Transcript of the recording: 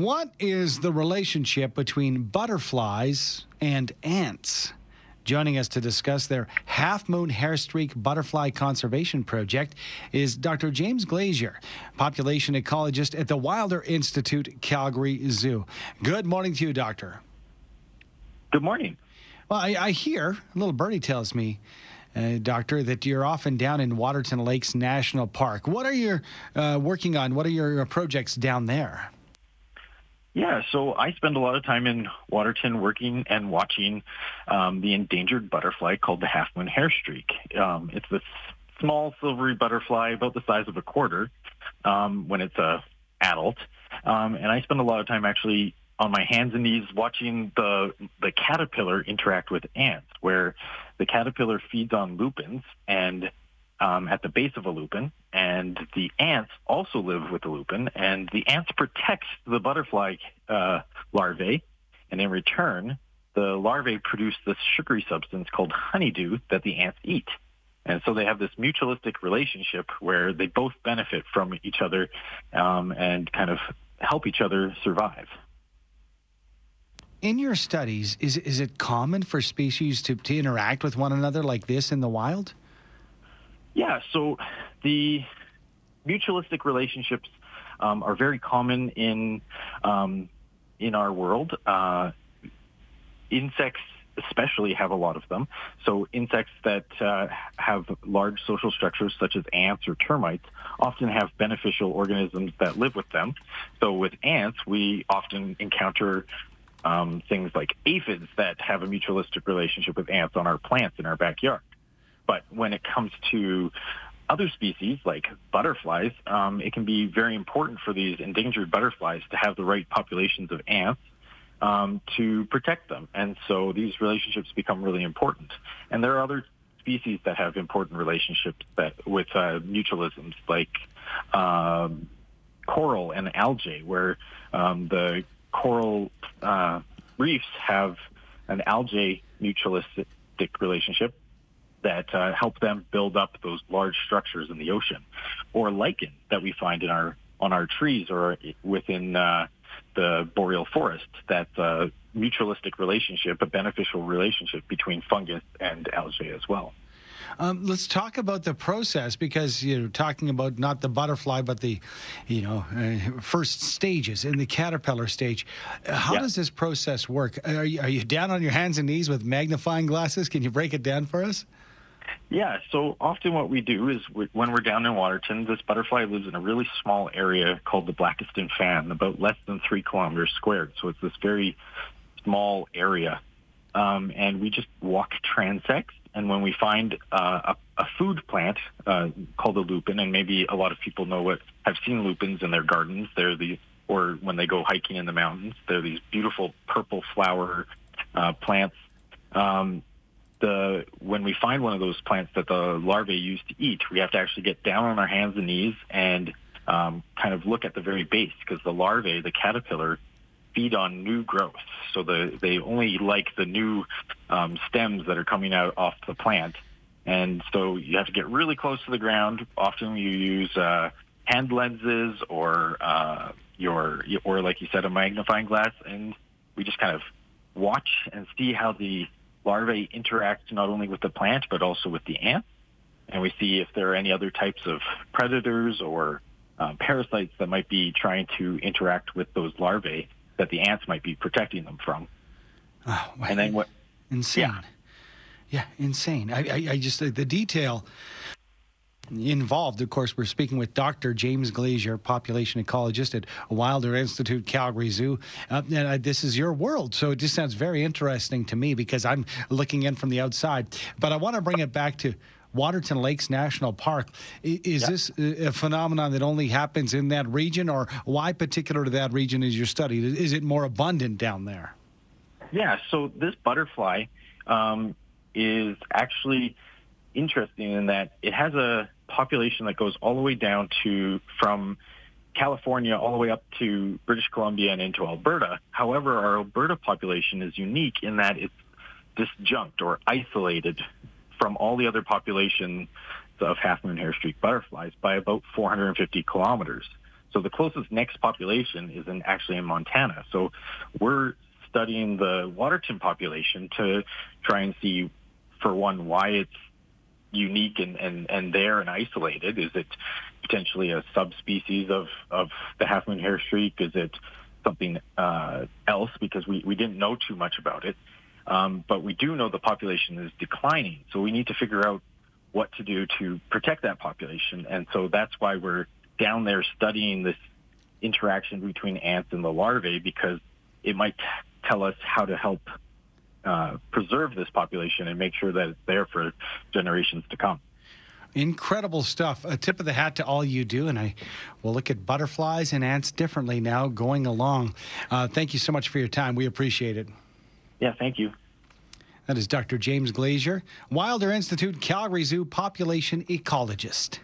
What is the relationship between butterflies and ants? Joining us to discuss their Half Moon Hairstreak Butterfly Conservation Project is Dr. James Glasier, population ecologist at the Wilder Institute, Calgary Zoo. Good morning to you, Doctor. Good morning. Well, I, I hear, a little birdie tells me, uh, Doctor, that you're often down in Waterton Lakes National Park. What are you uh, working on? What are your projects down there? Yeah, so I spend a lot of time in Waterton working and watching um, the endangered butterfly called the half moon hairstreak. Um, it's this small silvery butterfly about the size of a quarter um, when it's a adult, um, and I spend a lot of time actually on my hands and knees watching the the caterpillar interact with ants, where the caterpillar feeds on lupins and um, at the base of a lupin, and the ants also live with the lupin, and the ants protect the butterfly uh, larvae, and in return, the larvae produce this sugary substance called honeydew that the ants eat. And so they have this mutualistic relationship where they both benefit from each other um, and kind of help each other survive. In your studies, is, is it common for species to, to interact with one another like this in the wild? Yeah, so the mutualistic relationships um, are very common in um, in our world. Uh, insects especially have a lot of them. So insects that uh, have large social structures such as ants or termites often have beneficial organisms that live with them. So with ants, we often encounter um, things like aphids that have a mutualistic relationship with ants on our plants in our backyard. But when it comes to other species like butterflies, um, it can be very important for these endangered butterflies to have the right populations of ants um, to protect them. And so these relationships become really important. And there are other species that have important relationships that with uh, mutualisms like um, coral and algae, where um, the coral uh, reefs have an algae mutualistic relationship that uh, help them build up those large structures in the ocean, or lichen that we find in our on our trees or within uh, the boreal forest. That a mutualistic relationship, a beneficial relationship between fungus and algae as well. Um, let's talk about the process because you're talking about not the butterfly, but the, you know, uh, first stages in the caterpillar stage. Uh, how yeah. does this process work? Are you, are you down on your hands and knees with magnifying glasses? Can you break it down for us? Yeah, so often what we do is we, when we're down in Waterton, this butterfly lives in a really small area called the Blakiston Fan, about less than three kilometers squared. So it's this very small area. Um, and we just walk transects. And when we find uh, a, a, food plant uh, called a lupin, and maybe a lot of people know what have seen lupins in their gardens, they're the or when they go hiking in the mountains, they're these beautiful purple flower uh, plants. Um, the when we find one of those plants that the larvae use to eat, we have to actually get down on our hands and knees and um, kind of look at the very base because the larvae, the caterpillar, feed on new growth. So the, they only like the new um, stems that are coming out off the plant. And so you have to get really close to the ground. Often you use uh, hand lenses or uh, your, or like you said, a magnifying glass, and we just kind of watch and see how the larvae interact not only with the plant but also with the ants. And we see if there are any other types of predators or um, parasites that might be trying to interact with those larvae that the ants might be protecting them from. Oh, and then what? Insane. Yeah, yeah insane. I, I, I just the detail involved. Of course, we're speaking with Dr. James Glasier, population ecologist at Wilder Institute, Calgary Zoo. Uh, and uh, this is your world, so it just sounds very interesting to me because I'm looking in from the outside. But I want to bring it back to Waterton Lakes National Park. Is yep. this a phenomenon that only happens in that region, or why particular to that region is your study? Is it more abundant down there? Yeah, so this butterfly um, is actually interesting in that it has a population that goes all the way down to from California all the way up to British Columbia and into Alberta. However, our Alberta population is unique in that it's disjunct or isolated from all the other populations of half moon hairstreak butterflies by about 450 kilometers. So the closest next population is in actually in Montana. So we're studying the Waterton population to try and see, for one, why it's unique and, and, and there and isolated. Is it potentially a subspecies of, of the half moon hair streak? Is it something uh, else? Because we, we didn't know too much about it. Um, but we do know the population is declining. So we need to figure out what to do to protect that population. And so that's why we're down there studying this interaction between ants and the larvae because it might tell us how to help uh, preserve this population and make sure that it's there for generations to come. Incredible stuff. A tip of the hat to all you do. And I will look at butterflies and ants differently now going along. Uh, thank you so much for your time. We appreciate it. Yeah, thank you. That is Dr. James Glasier, Wilder Institute Calgary Zoo population ecologist.